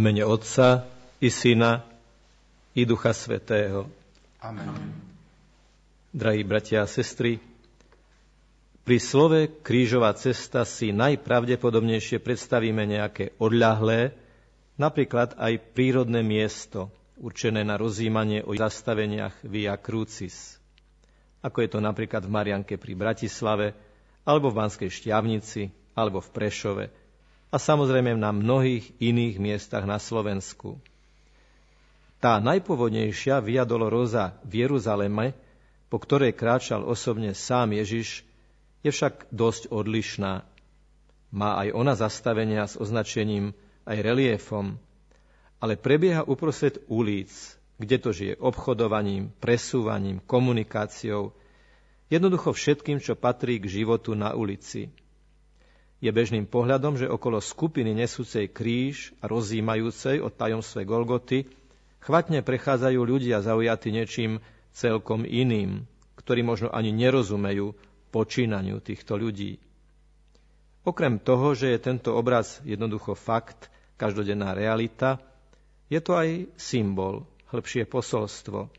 mene Otca i Syna i Ducha Svetého. Amen. Drahí bratia a sestry, pri slove krížová cesta si najpravdepodobnejšie predstavíme nejaké odľahlé, napríklad aj prírodné miesto, určené na rozjímanie o zastaveniach Via Crucis. Ako je to napríklad v Marianke pri Bratislave, alebo v Banskej Šťavnici, alebo v Prešove a samozrejme na mnohých iných miestach na Slovensku. Tá najpovodnejšia Via Dolorosa v Jeruzaleme, po ktorej kráčal osobne sám Ježiš, je však dosť odlišná. Má aj ona zastavenia s označením aj reliefom, ale prebieha uprostred ulic, kde to žije obchodovaním, presúvaním, komunikáciou, jednoducho všetkým, čo patrí k životu na ulici. Je bežným pohľadom, že okolo skupiny nesúcej kríž a rozímajúcej od tajomstve Golgoty Chvatne prechádzajú ľudia zaujatí niečím celkom iným, ktorí možno ani nerozumejú počínaniu týchto ľudí. Okrem toho, že je tento obraz jednoducho fakt, každodenná realita, je to aj symbol, hĺbšie posolstvo.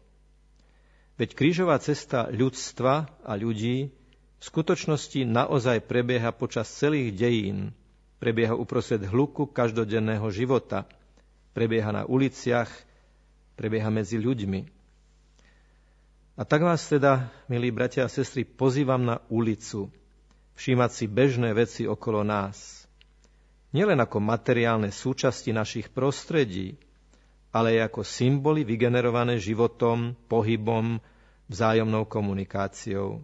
Veď krížová cesta ľudstva a ľudí v skutočnosti naozaj prebieha počas celých dejín, prebieha uprostred hluku každodenného života, prebieha na uliciach, prebieha medzi ľuďmi. A tak vás teda, milí bratia a sestry, pozývam na ulicu, všímať si bežné veci okolo nás. Nielen ako materiálne súčasti našich prostredí, ale aj ako symboly vygenerované životom, pohybom, vzájomnou komunikáciou.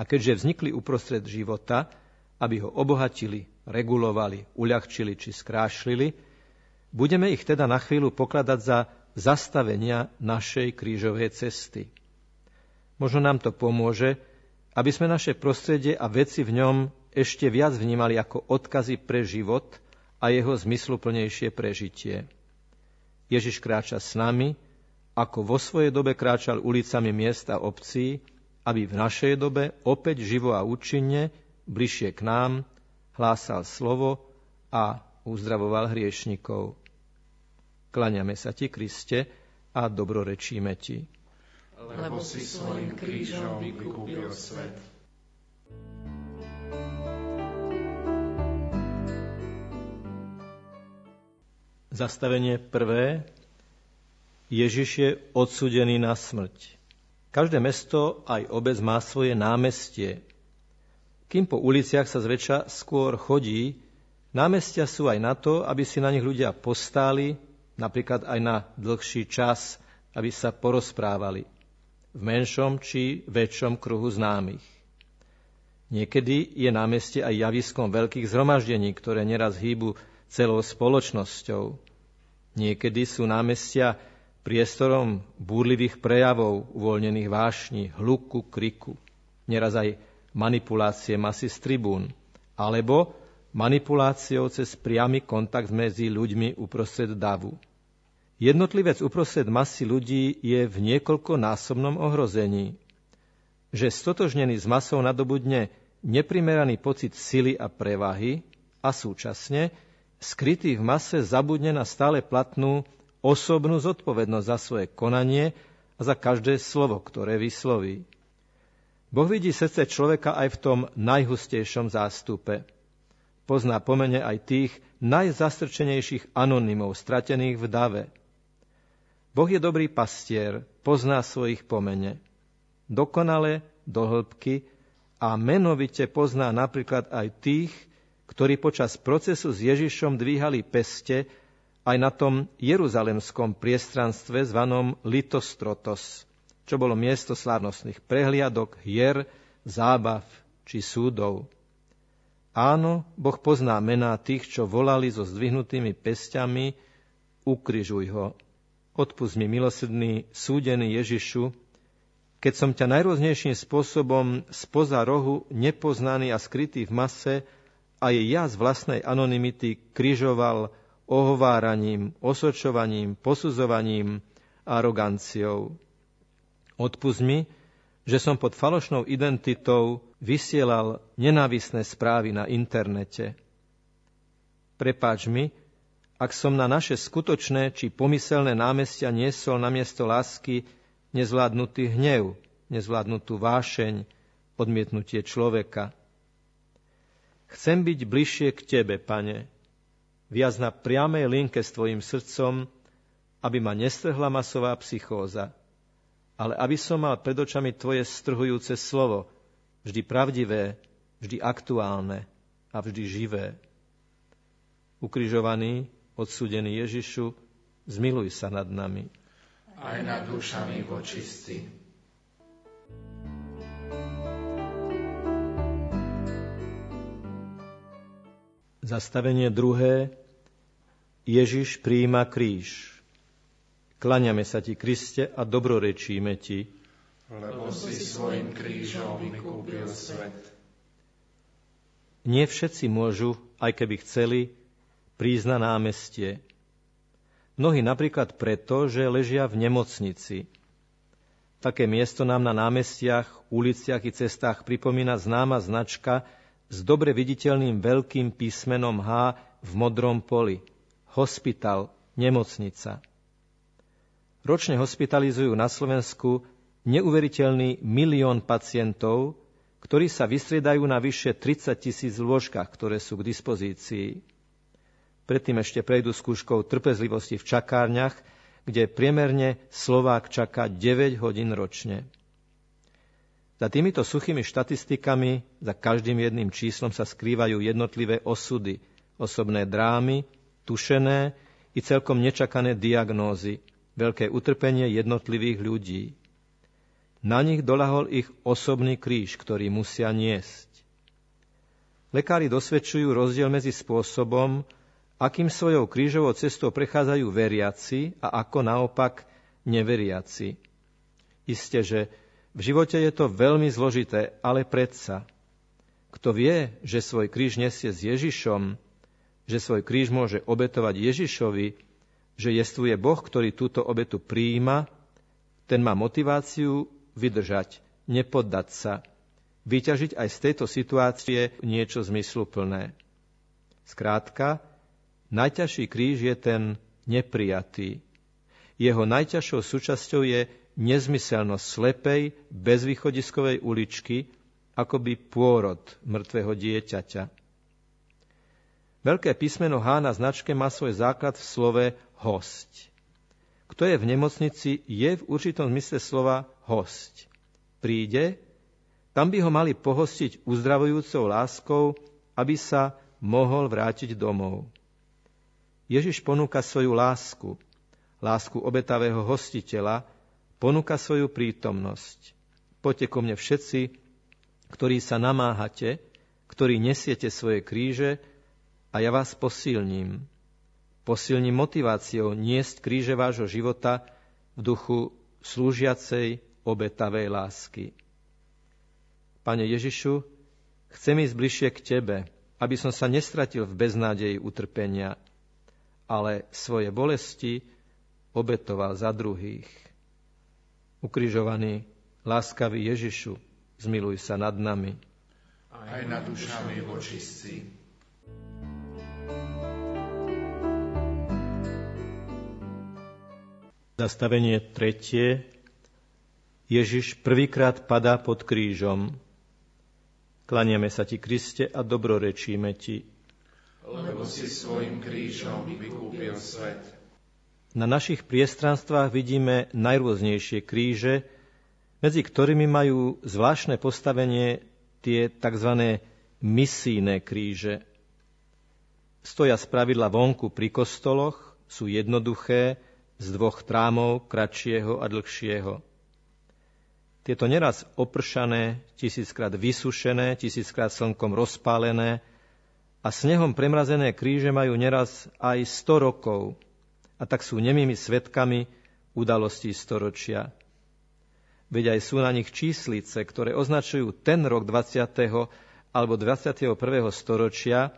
A keďže vznikli uprostred života, aby ho obohatili, regulovali, uľahčili či skrášlili, Budeme ich teda na chvíľu pokladať za zastavenia našej krížovej cesty. Možno nám to pomôže, aby sme naše prostredie a veci v ňom ešte viac vnímali ako odkazy pre život a jeho zmysluplnejšie prežitie. Ježiš kráča s nami, ako vo svojej dobe kráčal ulicami miesta obcí, aby v našej dobe opäť živo a účinne, bližšie k nám, hlásal slovo a uzdravoval hriešnikov. Klaňame sa ti, Kriste, a dobrorečíme ti. Lebo si svojim krížom vykúpil svet. Zastavenie prvé. Ježiš je odsudený na smrť. Každé mesto, aj obec má svoje námestie. Kým po uliciach sa zväčša skôr chodí, námestia sú aj na to, aby si na nich ľudia postáli, napríklad aj na dlhší čas, aby sa porozprávali v menšom či väčšom kruhu známych. Niekedy je na meste aj javiskom veľkých zhromaždení, ktoré neraz hýbu celou spoločnosťou. Niekedy sú námestia priestorom búrlivých prejavov, uvoľnených vášni, hluku, kriku. Neraz aj manipulácie masy z tribún. Alebo manipuláciou cez priamy kontakt medzi ľuďmi uprostred davu. Jednotlivec uprostred masy ľudí je v niekoľkonásobnom ohrození. Že stotožnený s masou nadobudne neprimeraný pocit sily a prevahy a súčasne skrytý v mase zabudne na stále platnú osobnú zodpovednosť za svoje konanie a za každé slovo, ktoré vysloví. Boh vidí srdce človeka aj v tom najhustejšom zástupe. Pozná pomene aj tých najzastrčenejších anonymov, stratených v dave – Boh je dobrý pastier, pozná svojich pomene. Dokonale, do hĺbky a menovite pozná napríklad aj tých, ktorí počas procesu s Ježišom dvíhali peste aj na tom jeruzalemskom priestranstve zvanom Litostrotos, čo bolo miesto slávnostných prehliadok, hier, zábav či súdov. Áno, Boh pozná mená tých, čo volali so zdvihnutými pestiami, ukryžuj ho, Odpust mi, milosrdný, súdený Ježišu, keď som ťa najrôznejším spôsobom spoza rohu, nepoznaný a skrytý v mase, aj ja z vlastnej anonymity križoval ohováraním, osočovaním, posudzovaním aroganciou. Odpust mi, že som pod falošnou identitou vysielal nenávisné správy na internete. Prepáč mi, ak som na naše skutočné či pomyselné námestia niesol na miesto lásky nezvládnutý hnev, nezvládnutú vášeň, odmietnutie človeka. Chcem byť bližšie k Tebe, Pane, viac na priamej linke s Tvojim srdcom, aby ma nestrhla masová psychóza, ale aby som mal pred očami Tvoje strhujúce slovo, vždy pravdivé, vždy aktuálne a vždy živé. Ukrižovaný, odsudený Ježišu, zmiluj sa nad nami. Aj nad dušami vočistí. Zastavenie druhé. Ježiš príjima kríž. Klaňame sa ti, Kriste, a dobrorečíme ti. Lebo si svojim krížom vykúpil svet. Nie všetci môžu, aj keby chceli, prísť na námestie. Mnohí napríklad preto, že ležia v nemocnici. Také miesto nám na námestiach, uliciach i cestách pripomína známa značka s dobre viditeľným veľkým písmenom H v modrom poli. Hospital, nemocnica. Ročne hospitalizujú na Slovensku neuveriteľný milión pacientov, ktorí sa vystriedajú na vyše 30 tisíc lôžkach, ktoré sú k dispozícii. Predtým ešte prejdú skúškou trpezlivosti v čakárniach, kde priemerne Slovák čaká 9 hodín ročne. Za týmito suchými štatistikami, za každým jedným číslom sa skrývajú jednotlivé osudy, osobné drámy, tušené i celkom nečakané diagnózy, veľké utrpenie jednotlivých ľudí. Na nich dolahol ich osobný kríž, ktorý musia niesť. Lekári dosvedčujú rozdiel medzi spôsobom, akým svojou krížovou cestou prechádzajú veriaci a ako naopak neveriaci. Isté, že v živote je to veľmi zložité, ale predsa. Kto vie, že svoj kríž nesie s Ježišom, že svoj kríž môže obetovať Ježišovi, že jestvuje Boh, ktorý túto obetu prijíma, ten má motiváciu vydržať, nepoddať sa, vyťažiť aj z tejto situácie niečo zmysluplné. Skrátka, najťažší kríž je ten neprijatý. Jeho najťažšou súčasťou je nezmyselnosť slepej, bezvýchodiskovej uličky, akoby pôrod mŕtvého dieťaťa. Veľké písmeno H na značke má svoj základ v slove host. Kto je v nemocnici, je v určitom zmysle slova host. Príde, tam by ho mali pohostiť uzdravujúcou láskou, aby sa mohol vrátiť domov. Ježiš ponúka svoju lásku, lásku obetavého hostiteľa, ponúka svoju prítomnosť. Poďte ko mne všetci, ktorí sa namáhate, ktorí nesiete svoje kríže a ja vás posilním. Posilním motiváciou niesť kríže vášho života v duchu slúžiacej obetavej lásky. Pane Ježišu, chcem ísť bližšie k Tebe, aby som sa nestratil v beznádeji utrpenia, ale svoje bolesti obetoval za druhých. Ukrižovaný, láskavý Ježišu, zmiluj sa nad nami. Aj nad dušami vočistí. Zastavenie tretie. Ježiš prvýkrát padá pod krížom. Klaniame sa ti, Kriste, a dobrorečíme ti. Lebo si svojim krížom vykúpil svet. Na našich priestranstvách vidíme najrôznejšie kríže, medzi ktorými majú zvláštne postavenie tie tzv. misijné kríže. Stoja z pravidla vonku pri kostoloch, sú jednoduché, z dvoch trámov, kratšieho a dlhšieho. Tieto neraz opršané, tisíckrát vysušené, tisíckrát slnkom rozpálené a snehom premrazené kríže majú neraz aj 100 rokov, a tak sú nemými svetkami udalostí storočia. Veď aj sú na nich číslice, ktoré označujú ten rok 20. alebo 21. storočia,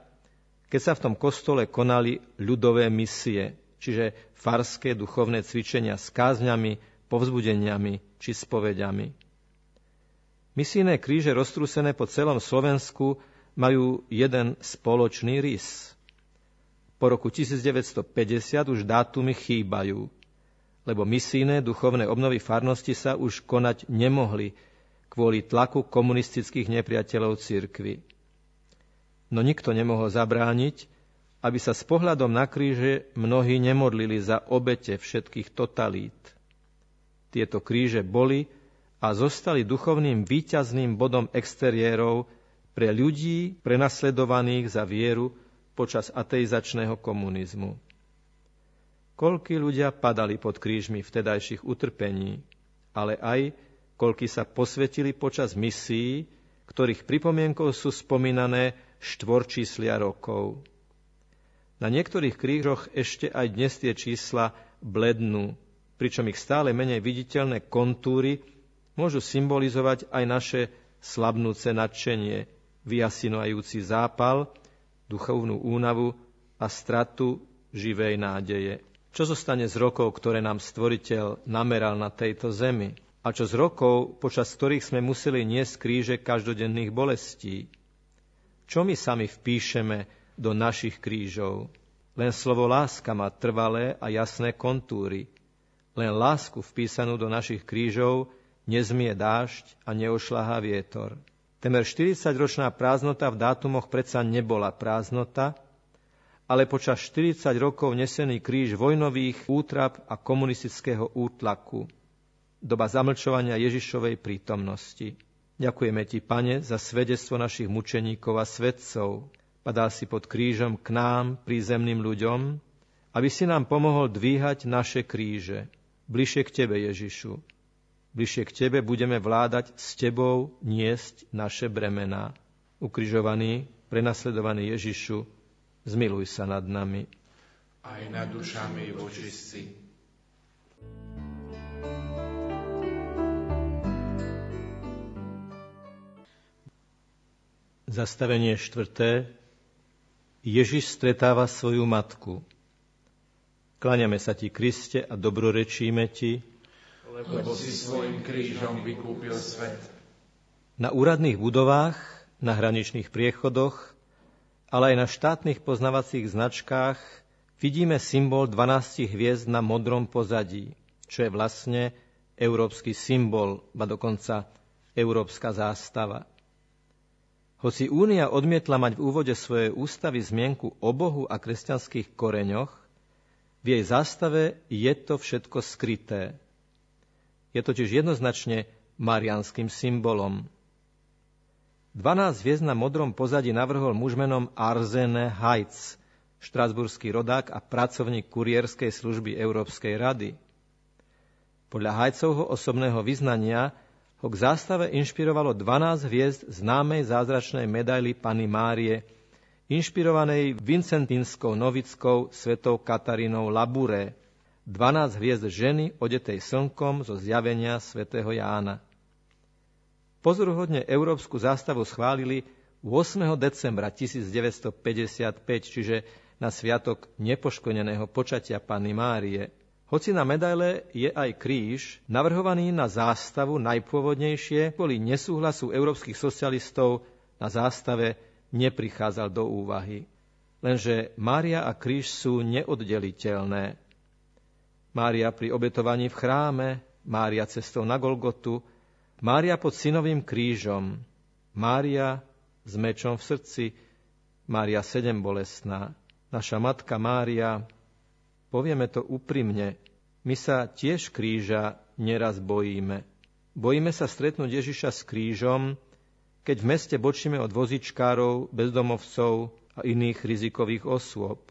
keď sa v tom kostole konali ľudové misie, čiže farské duchovné cvičenia s kázňami, povzbudeniami či spovediami. Misijné kríže roztrúsené po celom Slovensku majú jeden spoločný rys – Po roku 1950 už dátumy chýbajú, lebo misijné duchovné obnovy farnosti sa už konať nemohli kvôli tlaku komunistických nepriateľov cirkvy. No nikto nemohol zabrániť, aby sa s pohľadom na kríže mnohí nemodlili za obete všetkých totalít. Tieto kríže boli a zostali duchovným výťazným bodom exteriérov pre ľudí prenasledovaných za vieru počas ateizačného komunizmu. Koľky ľudia padali pod krížmi vtedajších utrpení, ale aj koľky sa posvetili počas misií, ktorých pripomienkou sú spomínané štvorčíslia rokov. Na niektorých krížoch ešte aj dnes tie čísla blednú, pričom ich stále menej viditeľné kontúry môžu symbolizovať aj naše slabnúce nadšenie, vyjasinujúci zápal, duchovnú únavu a stratu živej nádeje. Čo zostane z rokov, ktoré nám Stvoriteľ nameral na tejto zemi? A čo z rokov, počas ktorých sme museli niesť kríže každodenných bolestí? Čo my sami vpíšeme do našich krížov. Len slovo láska má trvalé a jasné kontúry. Len lásku vpísanú do našich krížov nezmie dážď a neošľahá vietor. Temer 40-ročná prázdnota v dátumoch predsa nebola prázdnota, ale počas 40 rokov nesený kríž vojnových útrap a komunistického útlaku. Doba zamlčovania Ježišovej prítomnosti. Ďakujeme Ti, Pane, za svedectvo našich mučeníkov a svedcov, padal si pod krížom k nám, prízemným ľuďom, aby si nám pomohol dvíhať naše kríže. Bližšie k Tebe, Ježišu. Bližšie k Tebe budeme vládať s Tebou niesť naše bremená. Ukrižovaný, prenasledovaný Ježišu, zmiluj sa nad nami. Aj nad dušami vočistí. Zastavenie štvrté Ježiš stretáva svoju matku. Kláňame sa ti, Kriste, a dobrorečíme ti, lebo si svojim krížom vykúpil svet. Na úradných budovách, na hraničných priechodoch, ale aj na štátnych poznavacích značkách vidíme symbol 12 hviezd na modrom pozadí, čo je vlastne európsky symbol, ba dokonca európska zástava. Hoci Únia odmietla mať v úvode svojej ústavy zmienku o Bohu a kresťanských koreňoch, v jej zástave je to všetko skryté. Je totiž jednoznačne marianským symbolom. 12 hviezd na modrom pozadí navrhol muž menom Arzene Heitz, štrasburský rodák a pracovník kurierskej služby Európskej rady. Podľa Hajcovho osobného vyznania ho k zástave inšpirovalo 12 hviezd známej zázračnej medaily Pany Márie, inšpirovanej Vincentinskou novickou svetou Katarínou Labure, 12 hviezd ženy odetej slnkom zo zjavenia svätého Jána. Pozoruhodne európsku zástavu schválili 8. decembra 1955, čiže na sviatok nepoškodeného počatia Panny Márie – hoci na medaile je aj kríž, navrhovaný na zástavu najpôvodnejšie, kvôli nesúhlasu európskych socialistov na zástave neprichádzal do úvahy. Lenže Mária a kríž sú neoddeliteľné. Mária pri obetovaní v chráme, Mária cestou na Golgotu, Mária pod synovým krížom, Mária s mečom v srdci, Mária sedem bolestná, naša matka Mária, Povieme to úprimne, my sa tiež kríža neraz bojíme. Bojíme sa stretnúť Ježiša s krížom, keď v meste bočíme od vozičkárov, bezdomovcov a iných rizikových osôb.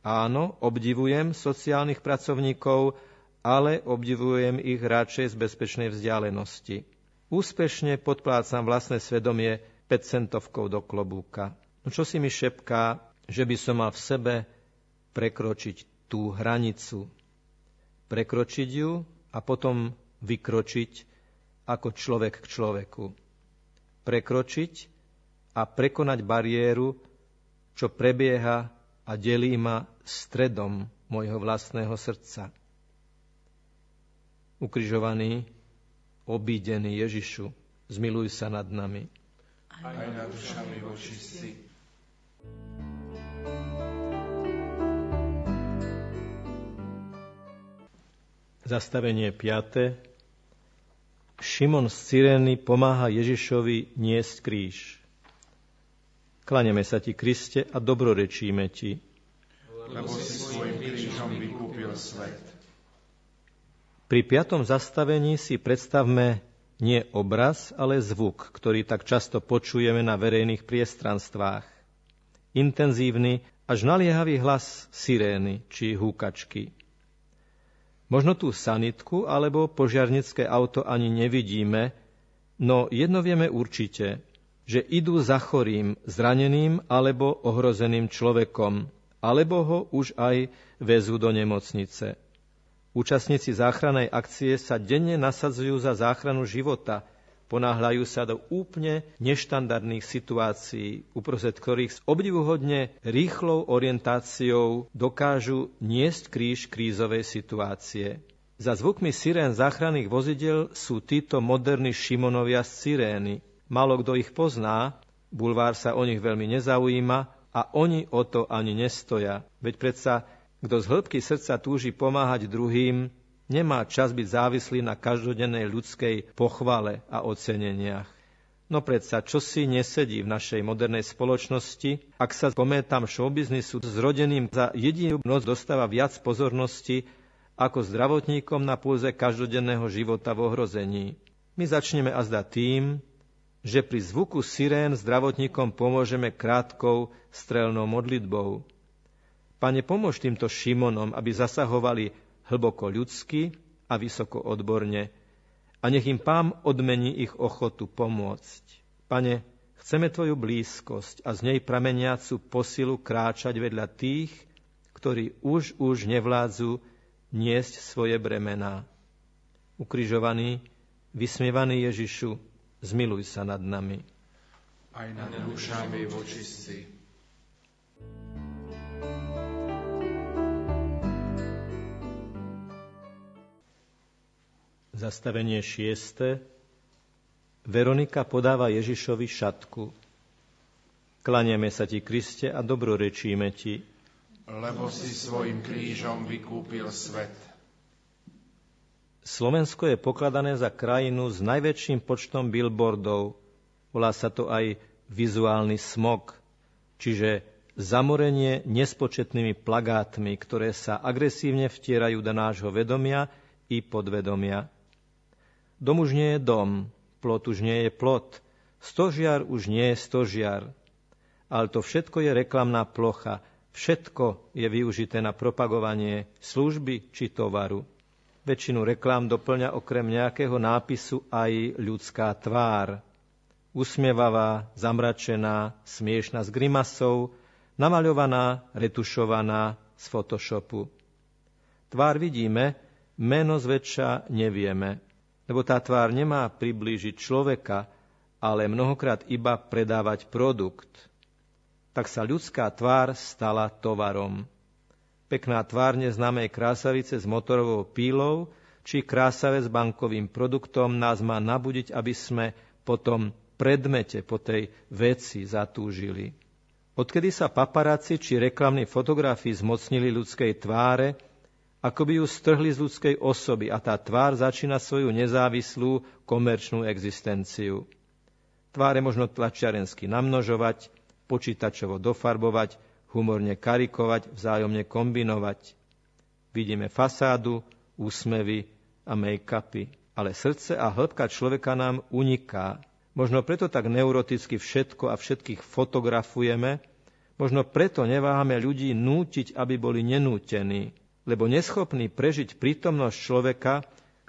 Áno, obdivujem sociálnych pracovníkov, ale obdivujem ich radšej z bezpečnej vzdialenosti. Úspešne podplácam vlastné svedomie 5 centovkou do klobúka. No čo si mi šepká, že by som mal v sebe prekročiť tú hranicu, prekročiť ju a potom vykročiť ako človek k človeku. Prekročiť a prekonať bariéru, čo prebieha a delí ma stredom môjho vlastného srdca. Ukrižovaný, obídený Ježišu, zmiluj sa nad nami. Aj nad dušami vočistí. Zastavenie 5. Šimon z Cyrény pomáha Ježišovi niesť kríž. Klaneme sa ti, Kriste, a dobrorečíme ti. Lebo si svojim krížom vykúpil svet. Pri piatom zastavení si predstavme nie obraz, ale zvuk, ktorý tak často počujeme na verejných priestranstvách. Intenzívny až naliehavý hlas sirény či húkačky. Možno tú sanitku alebo požiarnické auto ani nevidíme, no jedno vieme určite, že idú za chorým, zraneným alebo ohrozeným človekom, alebo ho už aj vezú do nemocnice. Účastníci záchrannej akcie sa denne nasadzujú za záchranu života, ponáhľajú sa do úplne neštandardných situácií, uprostred ktorých s obdivuhodne rýchlou orientáciou dokážu niesť kríž krízovej situácie. Za zvukmi sirén záchranných vozidel sú títo moderní Šimonovia z sirény. Málo kto ich pozná, bulvár sa o nich veľmi nezaujíma a oni o to ani nestoja. Veď predsa, kto z hĺbky srdca túži pomáhať druhým, Nemá čas byť závislý na každodennej ľudskej pochvale a oceneniach. No predsa, čo si nesedí v našej modernej spoločnosti, ak sa pométam showbiznisu zrodeným za jedinú noc dostáva viac pozornosti ako zdravotníkom na púze každodenného života v ohrození. My začneme azda tým, že pri zvuku sirén zdravotníkom pomôžeme krátkou strelnou modlitbou. Pane, pomôž týmto Šimonom, aby zasahovali hlboko ľudsky a vysoko odborne a nech im pán odmení ich ochotu pomôcť. Pane, chceme Tvoju blízkosť a z nej prameniacu posilu kráčať vedľa tých, ktorí už už nevládzu niesť svoje bremená. Ukrižovaný, vysmievaný Ježišu, zmiluj sa nad nami. Aj nad dušami vočistí. Zastavenie šieste. Veronika podáva Ježišovi šatku. Klaniame sa ti, Kriste, a dobrorečíme ti. Lebo si svojim krížom vykúpil svet. Slovensko je pokladané za krajinu s najväčším počtom billboardov. Volá sa to aj vizuálny smog, čiže zamorenie nespočetnými plagátmi, ktoré sa agresívne vtierajú do nášho vedomia i podvedomia. Dom už nie je dom, plot už nie je plot, stožiar už nie je stožiar. Ale to všetko je reklamná plocha, všetko je využité na propagovanie služby či tovaru. Väčšinu reklám doplňa okrem nejakého nápisu aj ľudská tvár. Usmievavá, zamračená, smiešná s grimasou, namaľovaná, retušovaná z Photoshopu. Tvár vidíme, meno zväčša nevieme lebo tá tvár nemá priblížiť človeka, ale mnohokrát iba predávať produkt. Tak sa ľudská tvár stala tovarom. Pekná tvár neznámej krásavice s motorovou pílou či krásave s bankovým produktom nás má nabudiť, aby sme po tom predmete, po tej veci zatúžili. Odkedy sa paparáci či reklamní fotografi zmocnili ľudskej tváre, ako by ju strhli z ľudskej osoby a tá tvár začína svoju nezávislú komerčnú existenciu. Tváre možno tlačiarensky namnožovať, počítačovo dofarbovať, humorne karikovať, vzájomne kombinovať. Vidíme fasádu, úsmevy a make-upy, ale srdce a hĺbka človeka nám uniká. Možno preto tak neuroticky všetko a všetkých fotografujeme, možno preto neváhame ľudí nútiť, aby boli nenútení lebo neschopný prežiť prítomnosť človeka,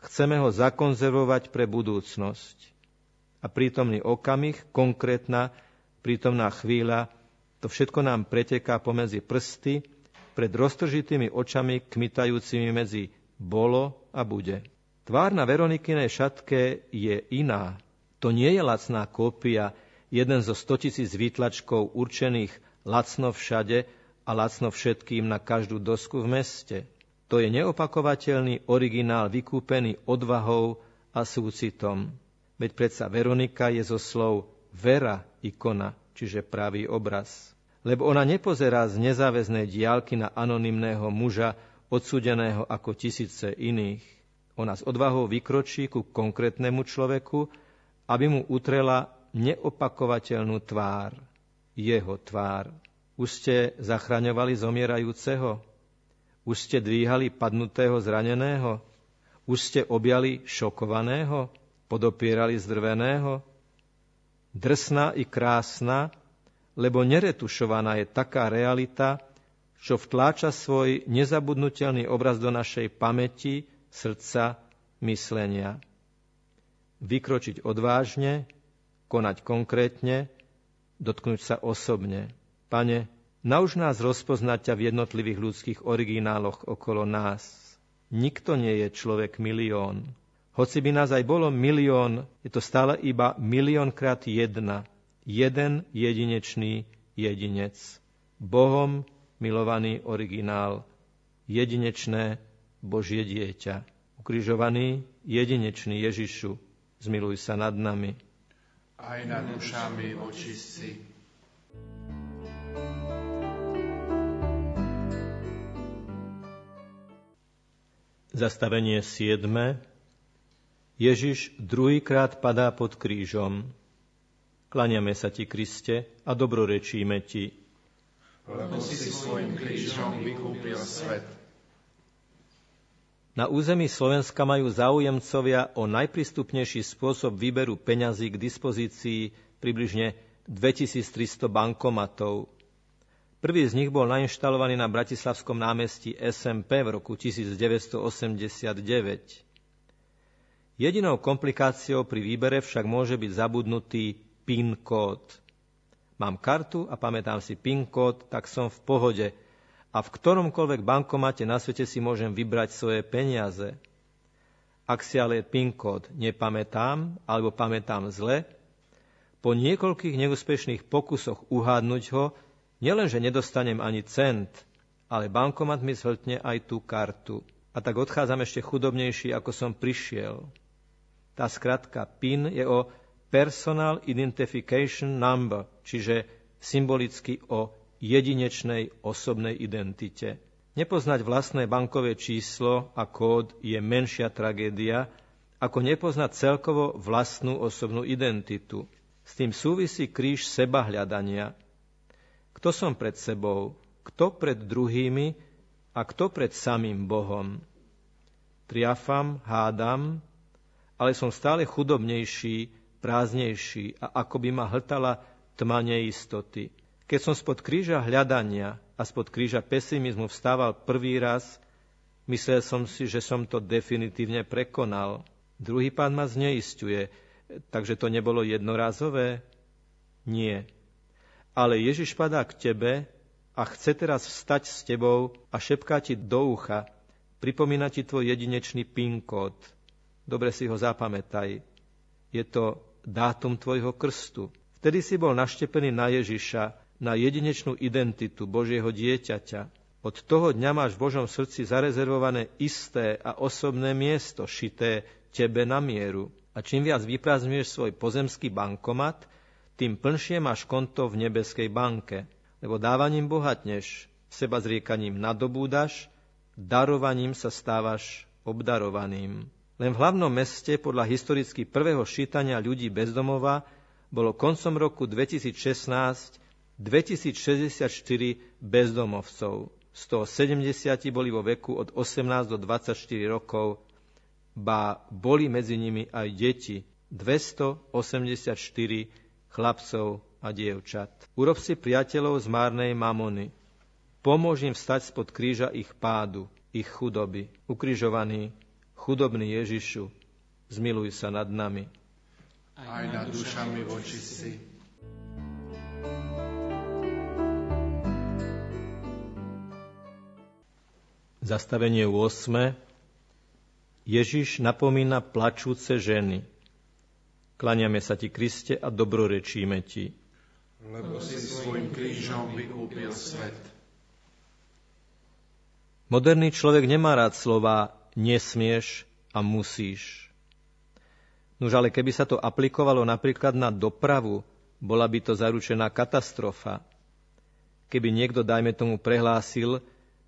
chceme ho zakonzervovať pre budúcnosť. A prítomný okamih, konkrétna prítomná chvíľa, to všetko nám preteká pomedzi prsty, pred roztržitými očami kmitajúcimi medzi bolo a bude. Tvár na Veronikinej šatke je iná. To nie je lacná kópia, jeden zo stotisíc výtlačkov určených lacno všade, a lacno všetkým na každú dosku v meste. To je neopakovateľný originál vykúpený odvahou a súcitom. Veď predsa Veronika je zo slov vera ikona, čiže pravý obraz. Lebo ona nepozerá z nezáväznej diálky na anonymného muža, odsudeného ako tisíce iných. Ona s odvahou vykročí ku konkrétnemu človeku, aby mu utrela neopakovateľnú tvár, jeho tvár. Už ste zachraňovali zomierajúceho? Už ste dvíhali padnutého zraneného? Už ste objali šokovaného? Podopierali zdrveného? Drsná i krásna, lebo neretušovaná je taká realita, čo vtláča svoj nezabudnutelný obraz do našej pamäti, srdca, myslenia. Vykročiť odvážne, konať konkrétne, dotknúť sa osobne. Pane, nauž nás rozpoznať ťa v jednotlivých ľudských origináloch okolo nás. Nikto nie je človek milión. Hoci by nás aj bolo milión, je to stále iba miliónkrát jedna. Jeden jedinečný jedinec. Bohom milovaný originál. Jedinečné Božie dieťa. Ukrižovaný, jedinečný Ježišu, zmiluj sa nad nami. Aj nad dušami očistci. Zastavenie 7. Ježiš druhýkrát padá pod krížom. Klaniame sa ti, Kriste, a dobrorečíme ti. Lebo si svojim krížom vykúpil svet. Na území Slovenska majú záujemcovia o najprístupnejší spôsob výberu peňazí k dispozícii približne 2300 bankomatov. Prvý z nich bol nainštalovaný na Bratislavskom námestí SMP v roku 1989. Jedinou komplikáciou pri výbere však môže byť zabudnutý PIN kód. Mám kartu a pamätám si PIN kód, tak som v pohode – a v ktoromkoľvek bankomate na svete si môžem vybrať svoje peniaze. Ak si ale PIN kód nepamätám alebo pamätám zle, po niekoľkých neúspešných pokusoch uhádnuť ho, nielenže nedostanem ani cent, ale bankomat mi zhltne aj tú kartu. A tak odchádzam ešte chudobnejší, ako som prišiel. Tá skratka PIN je o Personal Identification Number, čiže symbolicky o jedinečnej osobnej identite. Nepoznať vlastné bankové číslo a kód je menšia tragédia, ako nepoznať celkovo vlastnú osobnú identitu. S tým súvisí kríž seba hľadania. Kto som pred sebou, kto pred druhými a kto pred samým Bohom. Triafam, hádam, ale som stále chudobnejší, prázdnejší a ako by ma hltala tma neistoty. Keď som spod kríža hľadania a spod kríža pesimizmu vstával prvý raz, myslel som si, že som to definitívne prekonal. Druhý pán ma zneistuje, takže to nebolo jednorázové? Nie. Ale Ježiš padá k tebe a chce teraz vstať s tebou a šepká ti do ucha, pripomína ti tvoj jedinečný PIN kód. Dobre si ho zapamätaj. Je to dátum tvojho krstu. Vtedy si bol naštepený na Ježiša na jedinečnú identitu Božieho dieťaťa. Od toho dňa máš v Božom srdci zarezervované isté a osobné miesto, šité tebe na mieru. A čím viac vyprázdňuješ svoj pozemský bankomat, tým plnšie máš konto v nebeskej banke, lebo dávaním bohatneš, seba zriekaním nadobúdaš, darovaním sa stávaš obdarovaným. Len v hlavnom meste podľa historicky prvého šítania ľudí bezdomova bolo koncom roku 2016 2064 bezdomovcov, 170 boli vo veku od 18 do 24 rokov, ba boli medzi nimi aj deti, 284 chlapcov a dievčat. Urob si priateľov z márnej mamony. Pomôž im vstať spod kríža ich pádu, ich chudoby. Ukrižovaný, chudobný Ježišu, zmiluj sa nad nami. Aj nad dušami vočistí Zastavenie 8. Ježiš napomína plačúce ženy. Klaniame sa ti, Kriste, a dobrorečíme ti. Lebo si svojim krížom vykúpil svet. Moderný človek nemá rád slova nesmieš a musíš. Nuž ale keby sa to aplikovalo napríklad na dopravu, bola by to zaručená katastrofa. Keby niekto, dajme tomu, prehlásil,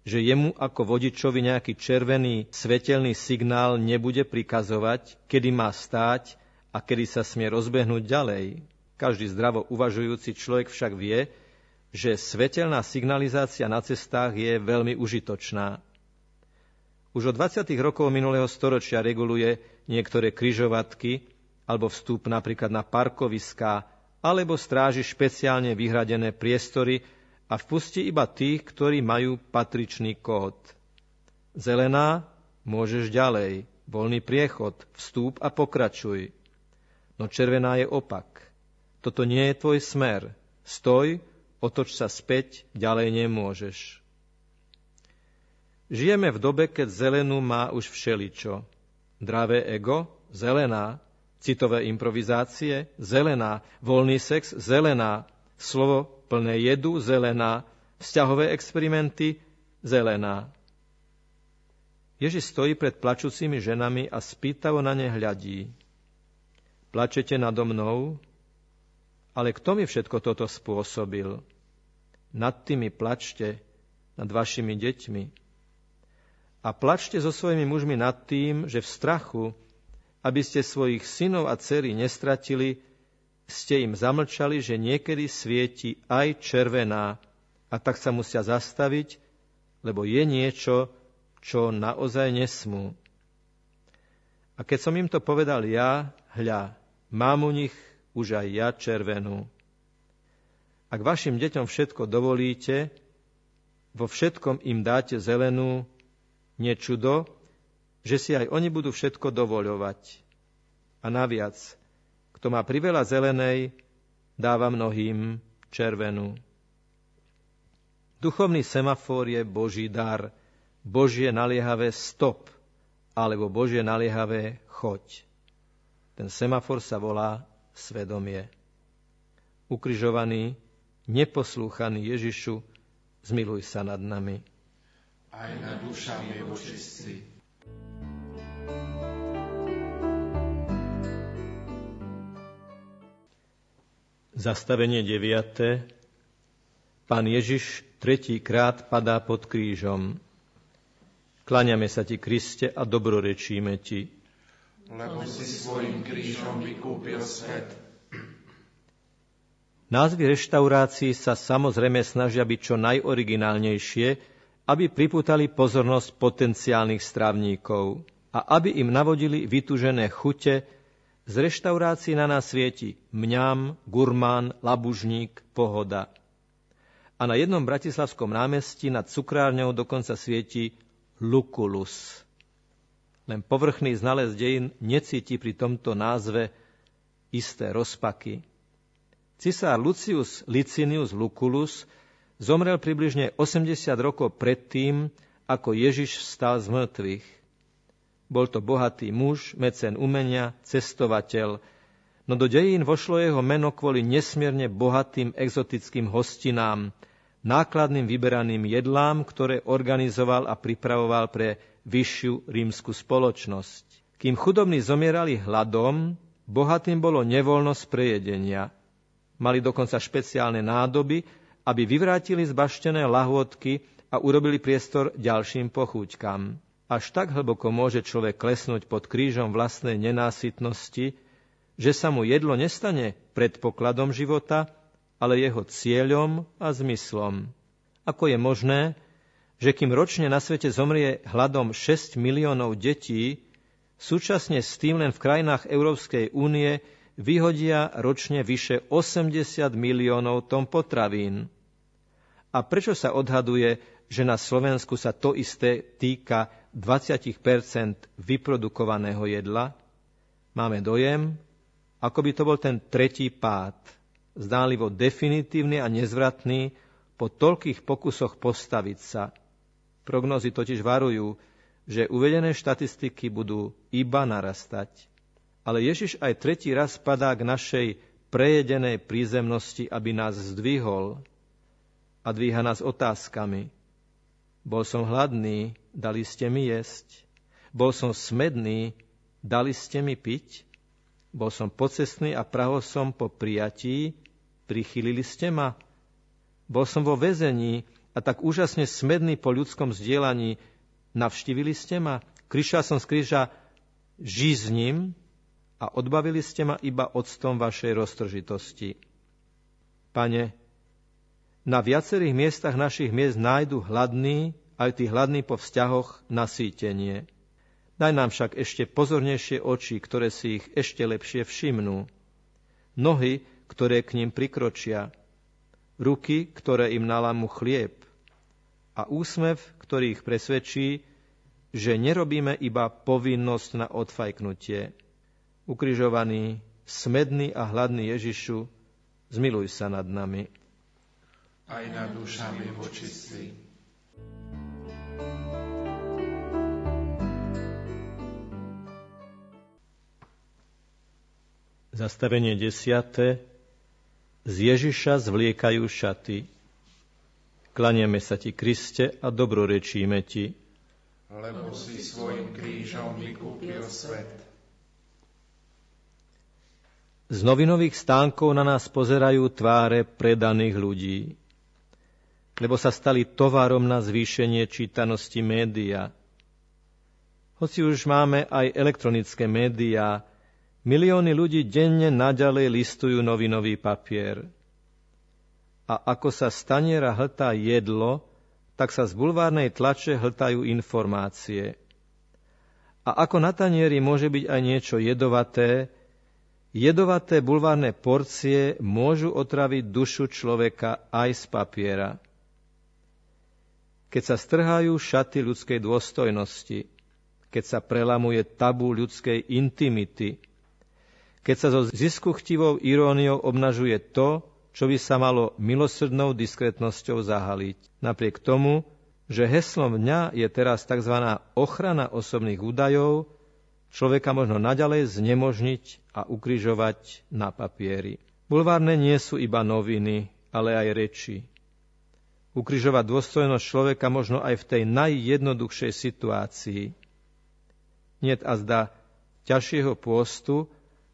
že jemu ako vodičovi nejaký červený svetelný signál nebude prikazovať, kedy má stáť a kedy sa smie rozbehnúť ďalej. Každý zdravo uvažujúci človek však vie, že svetelná signalizácia na cestách je veľmi užitočná. Už od 20. rokov minulého storočia reguluje niektoré kryžovatky alebo vstup napríklad na parkoviská alebo stráži špeciálne vyhradené priestory, a vpusti iba tých, ktorí majú patričný kód. Zelená, môžeš ďalej, voľný priechod, vstúp a pokračuj. No červená je opak. Toto nie je tvoj smer. Stoj, otoč sa späť, ďalej nemôžeš. Žijeme v dobe, keď zelenú má už všeličo. Dravé ego, zelená, citové improvizácie, zelená, voľný sex, zelená, slovo plné jedu, zelená, vzťahové experimenty, zelená. Ježiš stojí pred plačúcimi ženami a spýtavo na ne hľadí. Plačete nado mnou? Ale kto mi všetko toto spôsobil? Nad tými plačte, nad vašimi deťmi. A plačte so svojimi mužmi nad tým, že v strachu, aby ste svojich synov a dcery nestratili, ste im zamlčali, že niekedy svieti aj červená a tak sa musia zastaviť, lebo je niečo, čo naozaj nesmú. A keď som im to povedal ja, hľa, mám u nich už aj ja červenú. Ak vašim deťom všetko dovolíte, vo všetkom im dáte zelenú, nečudo, že si aj oni budú všetko dovoľovať. A naviac, kto má priveľa zelenej, dáva mnohým červenú. Duchovný semafor je Boží dar, Božie naliehavé stop, alebo Božie naliehavé choď. Ten semafor sa volá svedomie. Ukrižovaný, neposlúchaný Ježišu, zmiluj sa nad nami. Aj nad dušami očistí. Zastavenie 9. Pán Ježiš tretíkrát padá pod krížom. Kláňame sa ti, Kriste, a dobrorečíme ti. Lebo si svojim krížom vykúpil svet. Názvy reštaurácií sa samozrejme snažia byť čo najoriginálnejšie, aby priputali pozornosť potenciálnych strávníkov a aby im navodili vytužené chute z reštaurácií na nás svieti mňam, gurmán, labužník, pohoda. A na jednom bratislavskom námestí nad cukrárňou dokonca svieti Lukulus. Len povrchný znalec dejín necíti pri tomto názve isté rozpaky. Cisár Lucius Licinius Luculus zomrel približne 80 rokov predtým, ako Ježiš vstal z mŕtvych. Bol to bohatý muž, mecen umenia, cestovateľ, no do dejín vošlo jeho meno kvôli nesmierne bohatým exotickým hostinám, nákladným vyberaným jedlám, ktoré organizoval a pripravoval pre vyššiu rímsku spoločnosť. Kým chudobní zomierali hladom, bohatým bolo nevoľnosť prejedenia. Mali dokonca špeciálne nádoby, aby vyvrátili zbaštené lahôdky a urobili priestor ďalším pochúťkam. Až tak hlboko môže človek klesnúť pod krížom vlastnej nenásytnosti, že sa mu jedlo nestane predpokladom života, ale jeho cieľom a zmyslom. Ako je možné, že kým ročne na svete zomrie hladom 6 miliónov detí, súčasne s tým len v krajinách Európskej únie vyhodia ročne vyše 80 miliónov tón potravín. A prečo sa odhaduje, že na Slovensku sa to isté týka 20% vyprodukovaného jedla, máme dojem, ako by to bol ten tretí pád, zdálivo definitívny a nezvratný po toľkých pokusoch postaviť sa. Prognozy totiž varujú, že uvedené štatistiky budú iba narastať. Ale Ježiš aj tretí raz padá k našej prejedenej prízemnosti, aby nás zdvihol a dvíha nás otázkami. Bol som hladný, dali ste mi jesť. Bol som smedný, dali ste mi piť. Bol som pocestný a praho som po prijatí, prichylili ste ma. Bol som vo väzení a tak úžasne smedný po ľudskom zdieľaní, navštívili ste ma, krišal som z kríža žízním a odbavili ste ma iba octom vašej roztržitosti. Pane, na viacerých miestach našich miest nájdu hladný, aj tí hladní po vzťahoch, nasýtenie. Daj nám však ešte pozornejšie oči, ktoré si ich ešte lepšie všimnú. Nohy, ktoré k ním prikročia. Ruky, ktoré im nalamú chlieb a úsmev, ktorý ich presvedčí, že nerobíme iba povinnosť na odfajknutie. Ukrižovaný, smedný a hladný Ježišu, zmiluj sa nad nami. Aj nad dušami vočistí. Zastavenie desiate. Z Ježiša zvliekajú šaty. Klaniame sa ti, Kriste, a dobrorečíme ti. Lebo si svojim krížom vykúpil svet. Z novinových stánkov na nás pozerajú tváre predaných ľudí, lebo sa stali tovarom na zvýšenie čítanosti média. Hoci už máme aj elektronické médiá, milióny ľudí denne naďalej listujú novinový papier a ako sa staniera hltá jedlo, tak sa z bulvárnej tlače hltajú informácie. A ako na tanieri môže byť aj niečo jedovaté, jedovaté bulvárne porcie môžu otraviť dušu človeka aj z papiera. Keď sa strhajú šaty ľudskej dôstojnosti, keď sa prelamuje tabu ľudskej intimity, keď sa so ziskuchtivou iróniou obnažuje to, čo by sa malo milosrdnou diskretnosťou zahaliť. Napriek tomu, že heslom dňa je teraz tzv. ochrana osobných údajov, človeka možno naďalej znemožniť a ukrižovať na papieri. Bulvárne nie sú iba noviny, ale aj reči. Ukrižovať dôstojnosť človeka možno aj v tej najjednoduchšej situácii. Niet azda ťažšieho pôstu,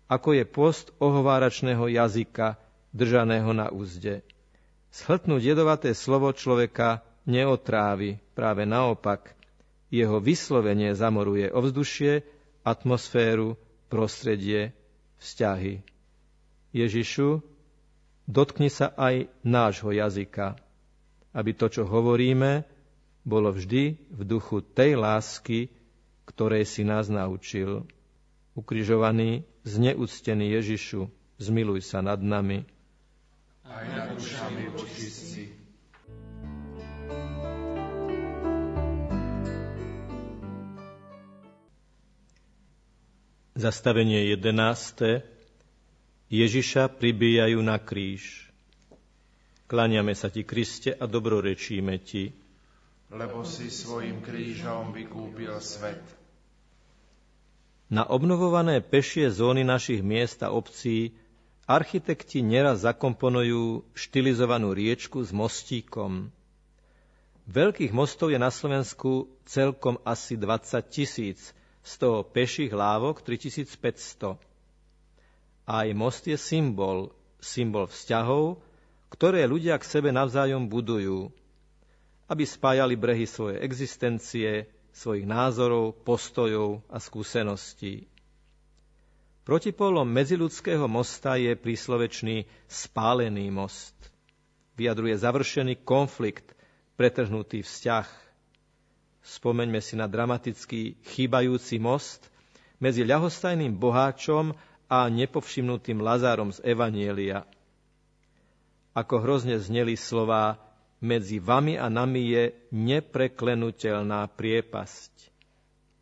ako je post ohováračného jazyka, držaného na úzde. Shltnúť jedovaté slovo človeka neotrávi, práve naopak. Jeho vyslovenie zamoruje ovzdušie, atmosféru, prostredie, vzťahy. Ježišu, dotkni sa aj nášho jazyka, aby to, čo hovoríme, bolo vždy v duchu tej lásky, ktorej si nás naučil. Ukrižovaný, zneúctený Ježišu, zmiluj sa nad nami aj nad dušami očistí. Zastavenie 11. Ježiša pribíjajú na kríž. Kláňame sa ti, Kriste, a dobrorečíme ti. Lebo si svojim krížom vykúpil svet. Na obnovované pešie zóny našich miest a obcí Architekti neraz zakomponujú štilizovanú riečku s mostíkom. Veľkých mostov je na Slovensku celkom asi 20 tisíc, z toho peších lávok 3500. Aj most je symbol, symbol vzťahov, ktoré ľudia k sebe navzájom budujú, aby spájali brehy svojej existencie, svojich názorov, postojov a skúseností. Protipolom medziludského mosta je príslovečný spálený most. Vyjadruje završený konflikt, pretrhnutý vzťah. Spomeňme si na dramatický chýbajúci most medzi ľahostajným boháčom a nepovšimnutým Lazárom z Evanielia. Ako hrozne zneli slová medzi vami a nami je nepreklenutelná priepasť.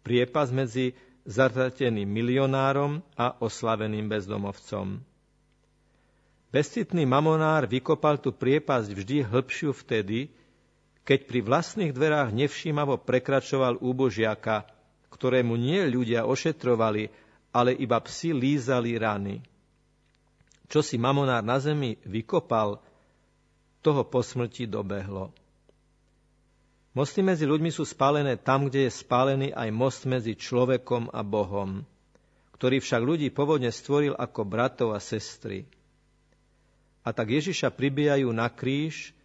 Priepasť medzi zatrateným milionárom a oslaveným bezdomovcom. Bezcitný mamonár vykopal tú priepasť vždy hĺbšiu vtedy, keď pri vlastných dverách nevšímavo prekračoval úbožiaka, ktorému nie ľudia ošetrovali, ale iba psi lízali rany. Čo si mamonár na zemi vykopal, toho po smrti dobehlo. Mosty medzi ľuďmi sú spálené tam, kde je spálený aj most medzi človekom a Bohom, ktorý však ľudí pôvodne stvoril ako bratov a sestry. A tak Ježiša pribíjajú na kríž,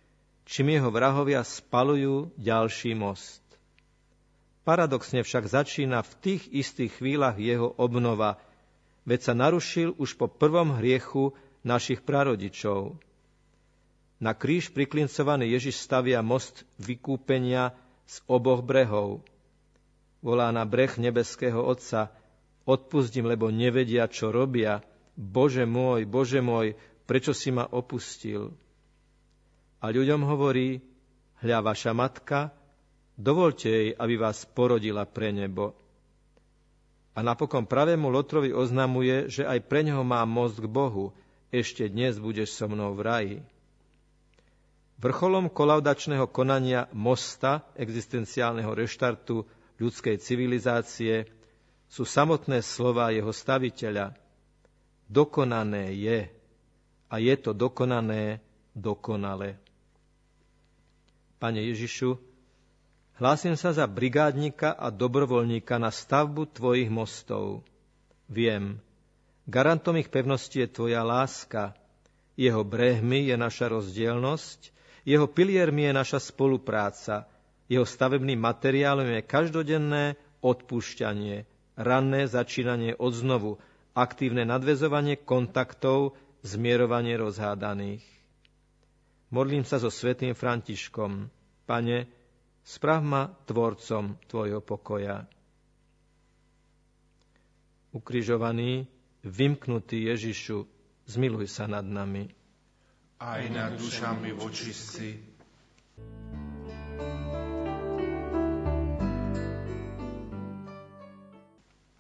čím jeho vrahovia spalujú ďalší most. Paradoxne však začína v tých istých chvíľach jeho obnova, veď sa narušil už po prvom hriechu našich prarodičov. Na kríž priklincovaný Ježiš stavia most vykúpenia z oboch brehov. Volá na breh nebeského Otca, odpustím, lebo nevedia, čo robia. Bože môj, Bože môj, prečo si ma opustil? A ľuďom hovorí, hľa vaša matka, dovolte jej, aby vás porodila pre nebo. A napokon pravému Lotrovi oznamuje, že aj pre neho má most k Bohu, ešte dnes budeš so mnou v raji. Vrcholom kolaudačného konania mosta, existenciálneho reštartu ľudskej civilizácie, sú samotné slova jeho staviteľa. Dokonané je a je to dokonané dokonale. Pane Ježišu, hlásim sa za brigádnika a dobrovoľníka na stavbu Tvojich mostov. Viem, garantom ich pevnosti je Tvoja láska, jeho brehmi je naša rozdielnosť jeho piliermi je naša spolupráca, jeho stavebným materiálom je každodenné odpúšťanie, ranné začínanie od znovu, aktívne nadvezovanie kontaktov, zmierovanie rozhádaných. Modlím sa so svetým Františkom. Pane, sprav ma tvorcom Tvojho pokoja. Ukrižovaný, vymknutý Ježišu, zmiluj sa nad nami aj nad dušami vočistci.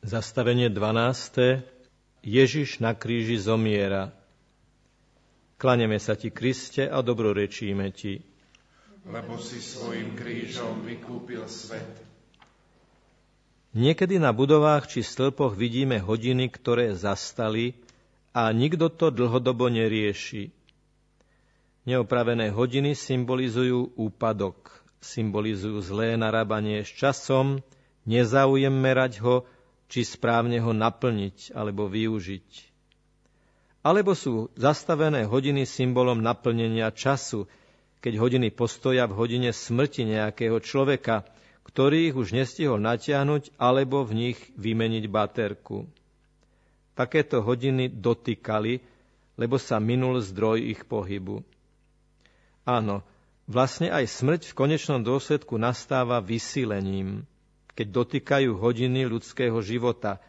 Zastavenie 12. Ježiš na kríži zomiera. Klaneme sa ti, Kriste, a dobrorečíme ti. Lebo si svojim krížom vykúpil svet. Niekedy na budovách či stĺpoch vidíme hodiny, ktoré zastali a nikto to dlhodobo nerieši. Neopravené hodiny symbolizujú úpadok, symbolizujú zlé narábanie s časom, nezaujem merať ho, či správne ho naplniť alebo využiť. Alebo sú zastavené hodiny symbolom naplnenia času, keď hodiny postoja v hodine smrti nejakého človeka, ktorý ich už nestihol natiahnuť alebo v nich vymeniť baterku. Takéto hodiny dotýkali, lebo sa minul zdroj ich pohybu. Áno, vlastne aj smrť v konečnom dôsledku nastáva vysílením, keď dotýkajú hodiny ľudského života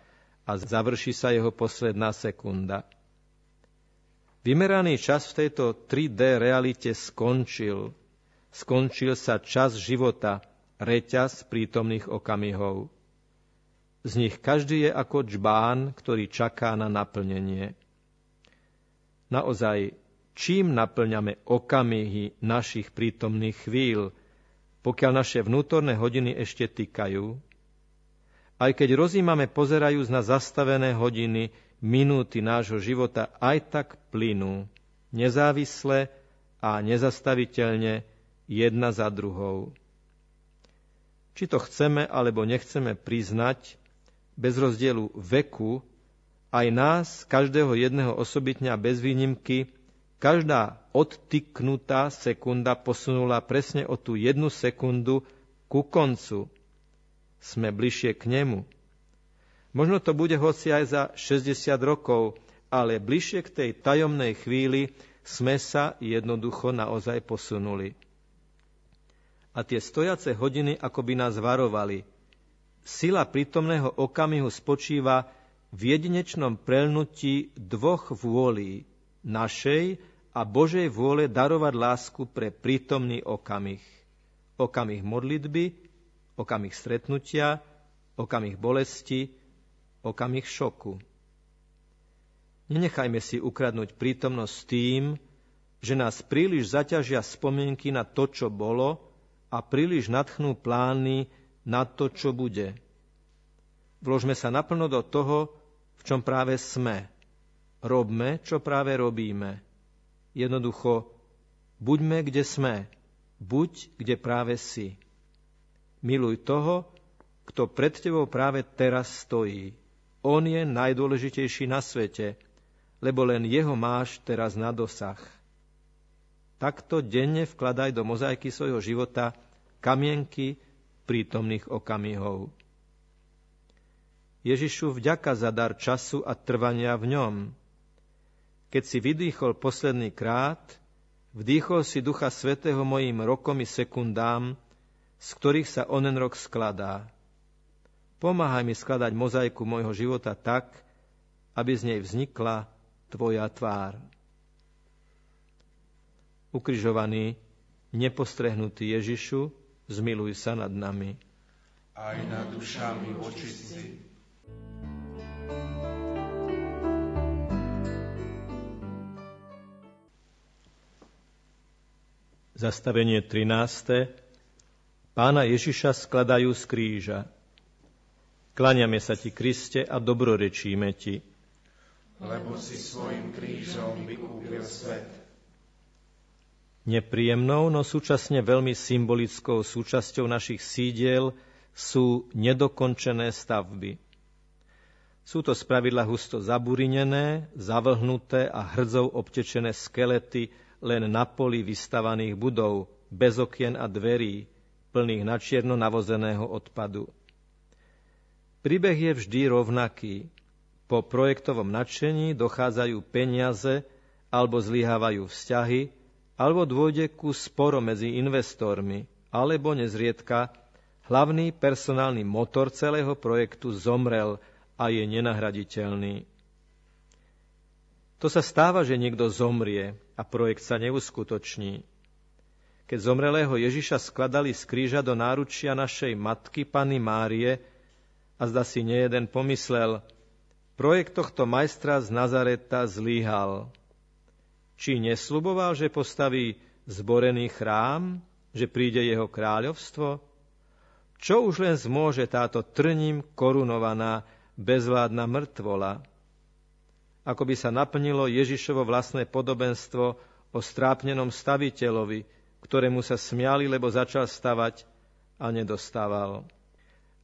a završí sa jeho posledná sekunda. Vymeraný čas v tejto 3D realite skončil. Skončil sa čas života, reťaz prítomných okamihov. Z nich každý je ako čbán, ktorý čaká na naplnenie. Naozaj čím naplňame okamihy našich prítomných chvíľ, pokiaľ naše vnútorné hodiny ešte týkajú. Aj keď rozímame pozerajúc na zastavené hodiny, minúty nášho života aj tak plynú, nezávisle a nezastaviteľne jedna za druhou. Či to chceme alebo nechceme priznať, bez rozdielu veku, aj nás, každého jedného osobitne a bez výnimky, Každá odtyknutá sekunda posunula presne o tú jednu sekundu ku koncu. Sme bližšie k nemu. Možno to bude hoci aj za 60 rokov, ale bližšie k tej tajomnej chvíli sme sa jednoducho naozaj posunuli. A tie stojace hodiny akoby nás varovali. Sila prítomného okamihu spočíva v jedinečnom prelnutí dvoch vôlí, našej a Božej vôle darovať lásku pre prítomný okamih. Okamih modlitby, okamih stretnutia, okamih bolesti, okamih šoku. Nenechajme si ukradnúť prítomnosť tým, že nás príliš zaťažia spomienky na to, čo bolo a príliš natchnú plány na to, čo bude. Vložme sa naplno do toho, v čom práve sme – robme, čo práve robíme. Jednoducho, buďme, kde sme, buď, kde práve si. Miluj toho, kto pred tebou práve teraz stojí. On je najdôležitejší na svete, lebo len jeho máš teraz na dosah. takto denne vkladaj do mozaiky svojho života kamienky prítomných okamihov. Ježišu, vďaka za dar času a trvania v ňom. Keď si vydýchol posledný krát, vdýchol si Ducha Svetého mojim rokom i sekundám, z ktorých sa onen rok skladá. Pomáhaj mi skladať mozaiku môjho života tak, aby z nej vznikla Tvoja tvár. Ukrižovaný, nepostrehnutý Ježišu, zmiluj sa nad nami. Aj nad dušami očistí, Zastavenie 13. Pána Ježiša skladajú z kríža. Kláňame sa ti, Kriste, a dobrorečíme ti. Lebo si svojim krížom vykúpil svet. Nepríjemnou, no súčasne veľmi symbolickou súčasťou našich sídiel sú nedokončené stavby. Sú to spravidla husto zaburinené, zavlhnuté a hrdzou obtečené skelety len na poli vystavaných budov, bez okien a dverí, plných načierno navozeného odpadu. Príbeh je vždy rovnaký. Po projektovom nadšení dochádzajú peniaze alebo zlyhávajú vzťahy, alebo dôjde ku sporo medzi investormi, alebo nezriedka hlavný personálny motor celého projektu zomrel a je nenahraditeľný. To sa stáva, že niekto zomrie a projekt sa neuskutoční. Keď zomrelého Ježiša skladali z kríža do náručia našej matky, Panny Márie, a zda si nejeden pomyslel, projekt tohto majstra z Nazareta zlíhal. Či nesluboval, že postaví zborený chrám, že príde jeho kráľovstvo? Čo už len zmôže táto trním korunovaná bezvládna mŕtvola? Ako by sa naplnilo Ježišovo vlastné podobenstvo o strápnenom staviteľovi, ktorému sa smiali, lebo začal stavať a nedostával.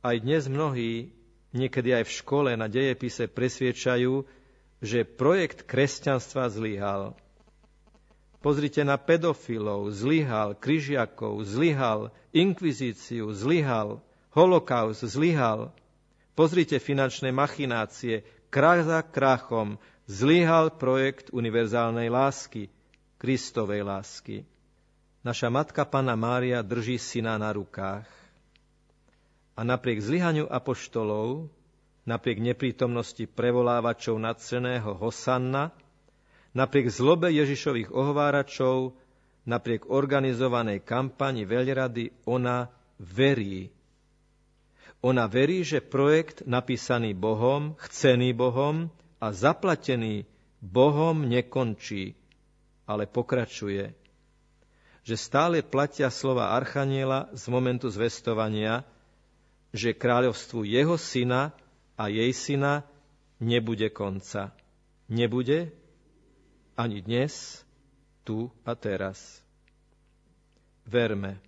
Aj dnes mnohí, niekedy aj v škole na dejepise presviečajú, že projekt kresťanstva zlyhal. Pozrite na pedofilov, zlyhal, križiakov, zlyhal, inkvizíciu, zlyhal, holokaust, zlyhal. Pozrite finančné machinácie, krach za krachom, zlyhal projekt univerzálnej lásky, Kristovej lásky. Naša matka Pana Mária drží syna na rukách. A napriek zlyhaniu apoštolov, napriek neprítomnosti prevolávačov nadceného Hosanna, napriek zlobe Ježišových ohováračov, napriek organizovanej kampani veľrady, ona verí. Ona verí, že projekt napísaný Bohom, chcený Bohom, a zaplatený Bohom nekončí, ale pokračuje. Že stále platia slova Archaniela z momentu zvestovania, že kráľovstvu jeho syna a jej syna nebude konca. Nebude ani dnes, tu a teraz. Verme.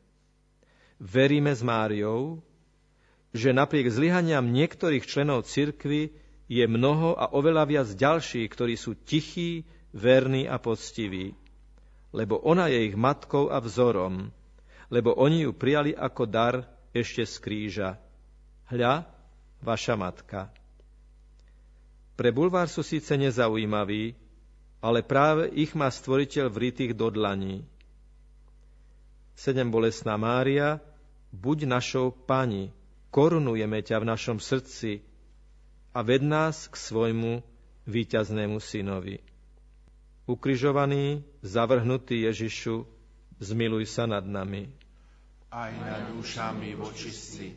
Veríme s Máriou, že napriek zlyhaniam niektorých členov cirkvy je mnoho a oveľa viac ďalších, ktorí sú tichí, verní a poctiví. Lebo ona je ich matkou a vzorom, lebo oni ju prijali ako dar ešte z kríža. Hľa, vaša matka. Pre bulvár sú síce nezaujímaví, ale práve ich má stvoriteľ vrytých do dlaní. Sedem bolesná Mária, buď našou pani, korunujeme ťa v našom srdci, a ved nás k svojmu víťaznému synovi. Ukrižovaný, zavrhnutý Ježišu, zmiluj sa nad nami. Aj nad dušami vočistí.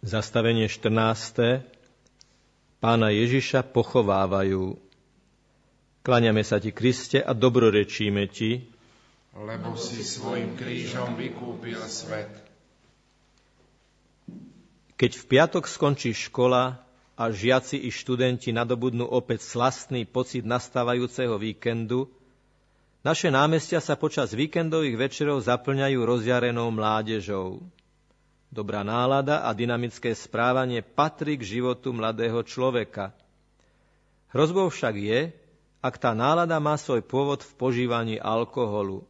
Zastavenie 14. Pána Ježiša pochovávajú. Kláňame sa ti, Kriste, a dobrorečíme ti, lebo si svojim krížom vykúpil svet. Keď v piatok skončí škola a žiaci i študenti nadobudnú opäť slastný pocit nastávajúceho víkendu, naše námestia sa počas víkendových večerov zaplňajú rozjarenou mládežou. Dobrá nálada a dynamické správanie patrí k životu mladého človeka. Hrozbou však je, ak tá nálada má svoj pôvod v požívaní alkoholu.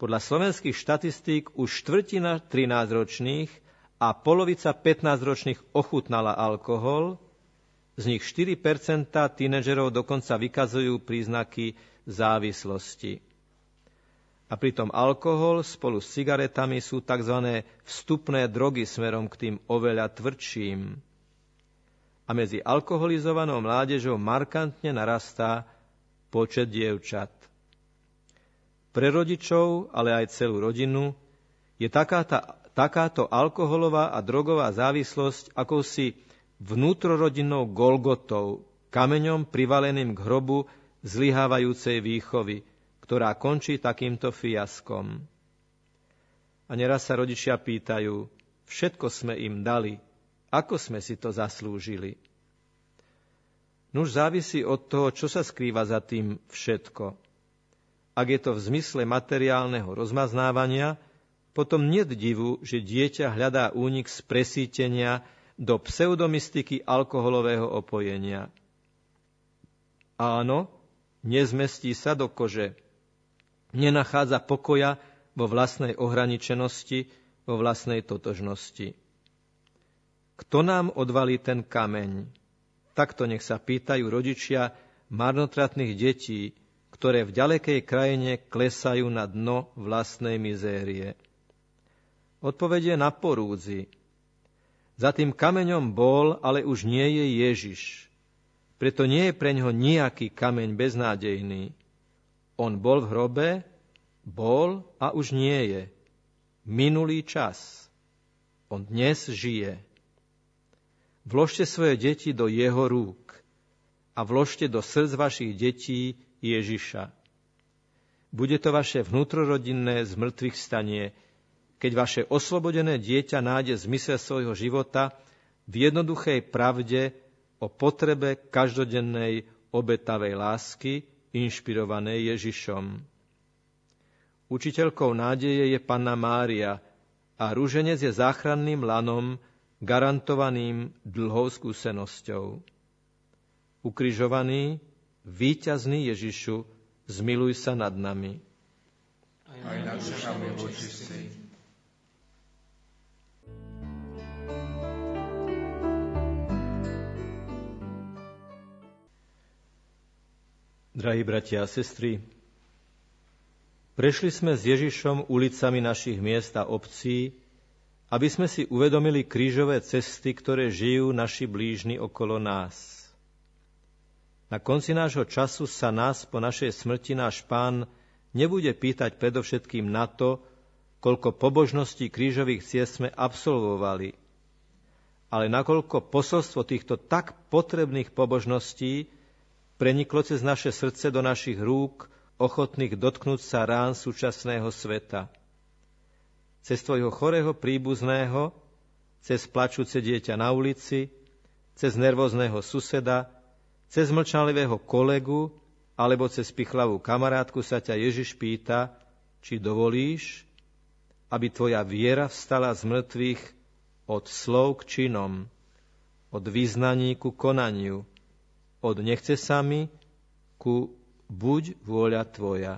Podľa slovenských štatistík už štvrtina 13-ročných a polovica 15-ročných ochutnala alkohol, z nich 4% tínedžerov dokonca vykazujú príznaky závislosti. A pritom alkohol spolu s cigaretami sú tzv. vstupné drogy smerom k tým oveľa tvrdším. A medzi alkoholizovanou mládežou markantne narastá počet dievčat. Pre rodičov, ale aj celú rodinu, je takáto, takáto alkoholová a drogová závislosť akousi vnútrorodinnou golgotou, kameňom privaleným k hrobu zlyhávajúcej výchovy, ktorá končí takýmto fiaskom. A neraz sa rodičia pýtajú, všetko sme im dali, ako sme si to zaslúžili. Nuž závisí od toho, čo sa skrýva za tým všetko. Ak je to v zmysle materiálneho rozmaznávania, potom nie divu, že dieťa hľadá únik z presítenia do pseudomystiky alkoholového opojenia. Áno, nezmestí sa do kože, nenachádza pokoja vo vlastnej ohraničenosti, vo vlastnej totožnosti. Kto nám odvalí ten kameň? Takto nech sa pýtajú rodičia marnotratných detí, ktoré v ďalekej krajine klesajú na dno vlastnej mizérie. Odpovedie na porúdzi. Za tým kameňom bol, ale už nie je Ježiš. Preto nie je pre ňoho nejaký kameň beznádejný. On bol v hrobe, bol a už nie je. Minulý čas. On dnes žije. Vložte svoje deti do jeho rúk a vložte do srdc vašich detí Ježiša. Bude to vaše vnútrorodinné zmrtvých stanie, keď vaše oslobodené dieťa nájde zmysel svojho života v jednoduchej pravde o potrebe každodennej obetavej lásky, inšpirované Ježišom. Učiteľkou nádeje je Panna Mária a rúženec je záchranným lanom, garantovaným dlhou skúsenosťou. Ukrižovaný, víťazný Ježišu, zmiluj sa nad nami. Aj nad dušami Drahí bratia a sestry, prešli sme s Ježišom ulicami našich miest a obcí, aby sme si uvedomili krížové cesty, ktoré žijú naši blížni okolo nás. Na konci nášho času sa nás po našej smrti náš pán nebude pýtať predovšetkým na to, koľko pobožností krížových ciest sme absolvovali, ale nakoľko posolstvo týchto tak potrebných pobožností preniklo cez naše srdce do našich rúk, ochotných dotknúť sa rán súčasného sveta. Cez tvojho chorého príbuzného, cez plačúce dieťa na ulici, cez nervózneho suseda, cez mlčanlivého kolegu alebo cez pichlavú kamarátku sa ťa Ježiš pýta, či dovolíš, aby tvoja viera vstala z mŕtvych od slov k činom, od význaní ku konaniu, od nechce sa mi ku buď vôľa Tvoja.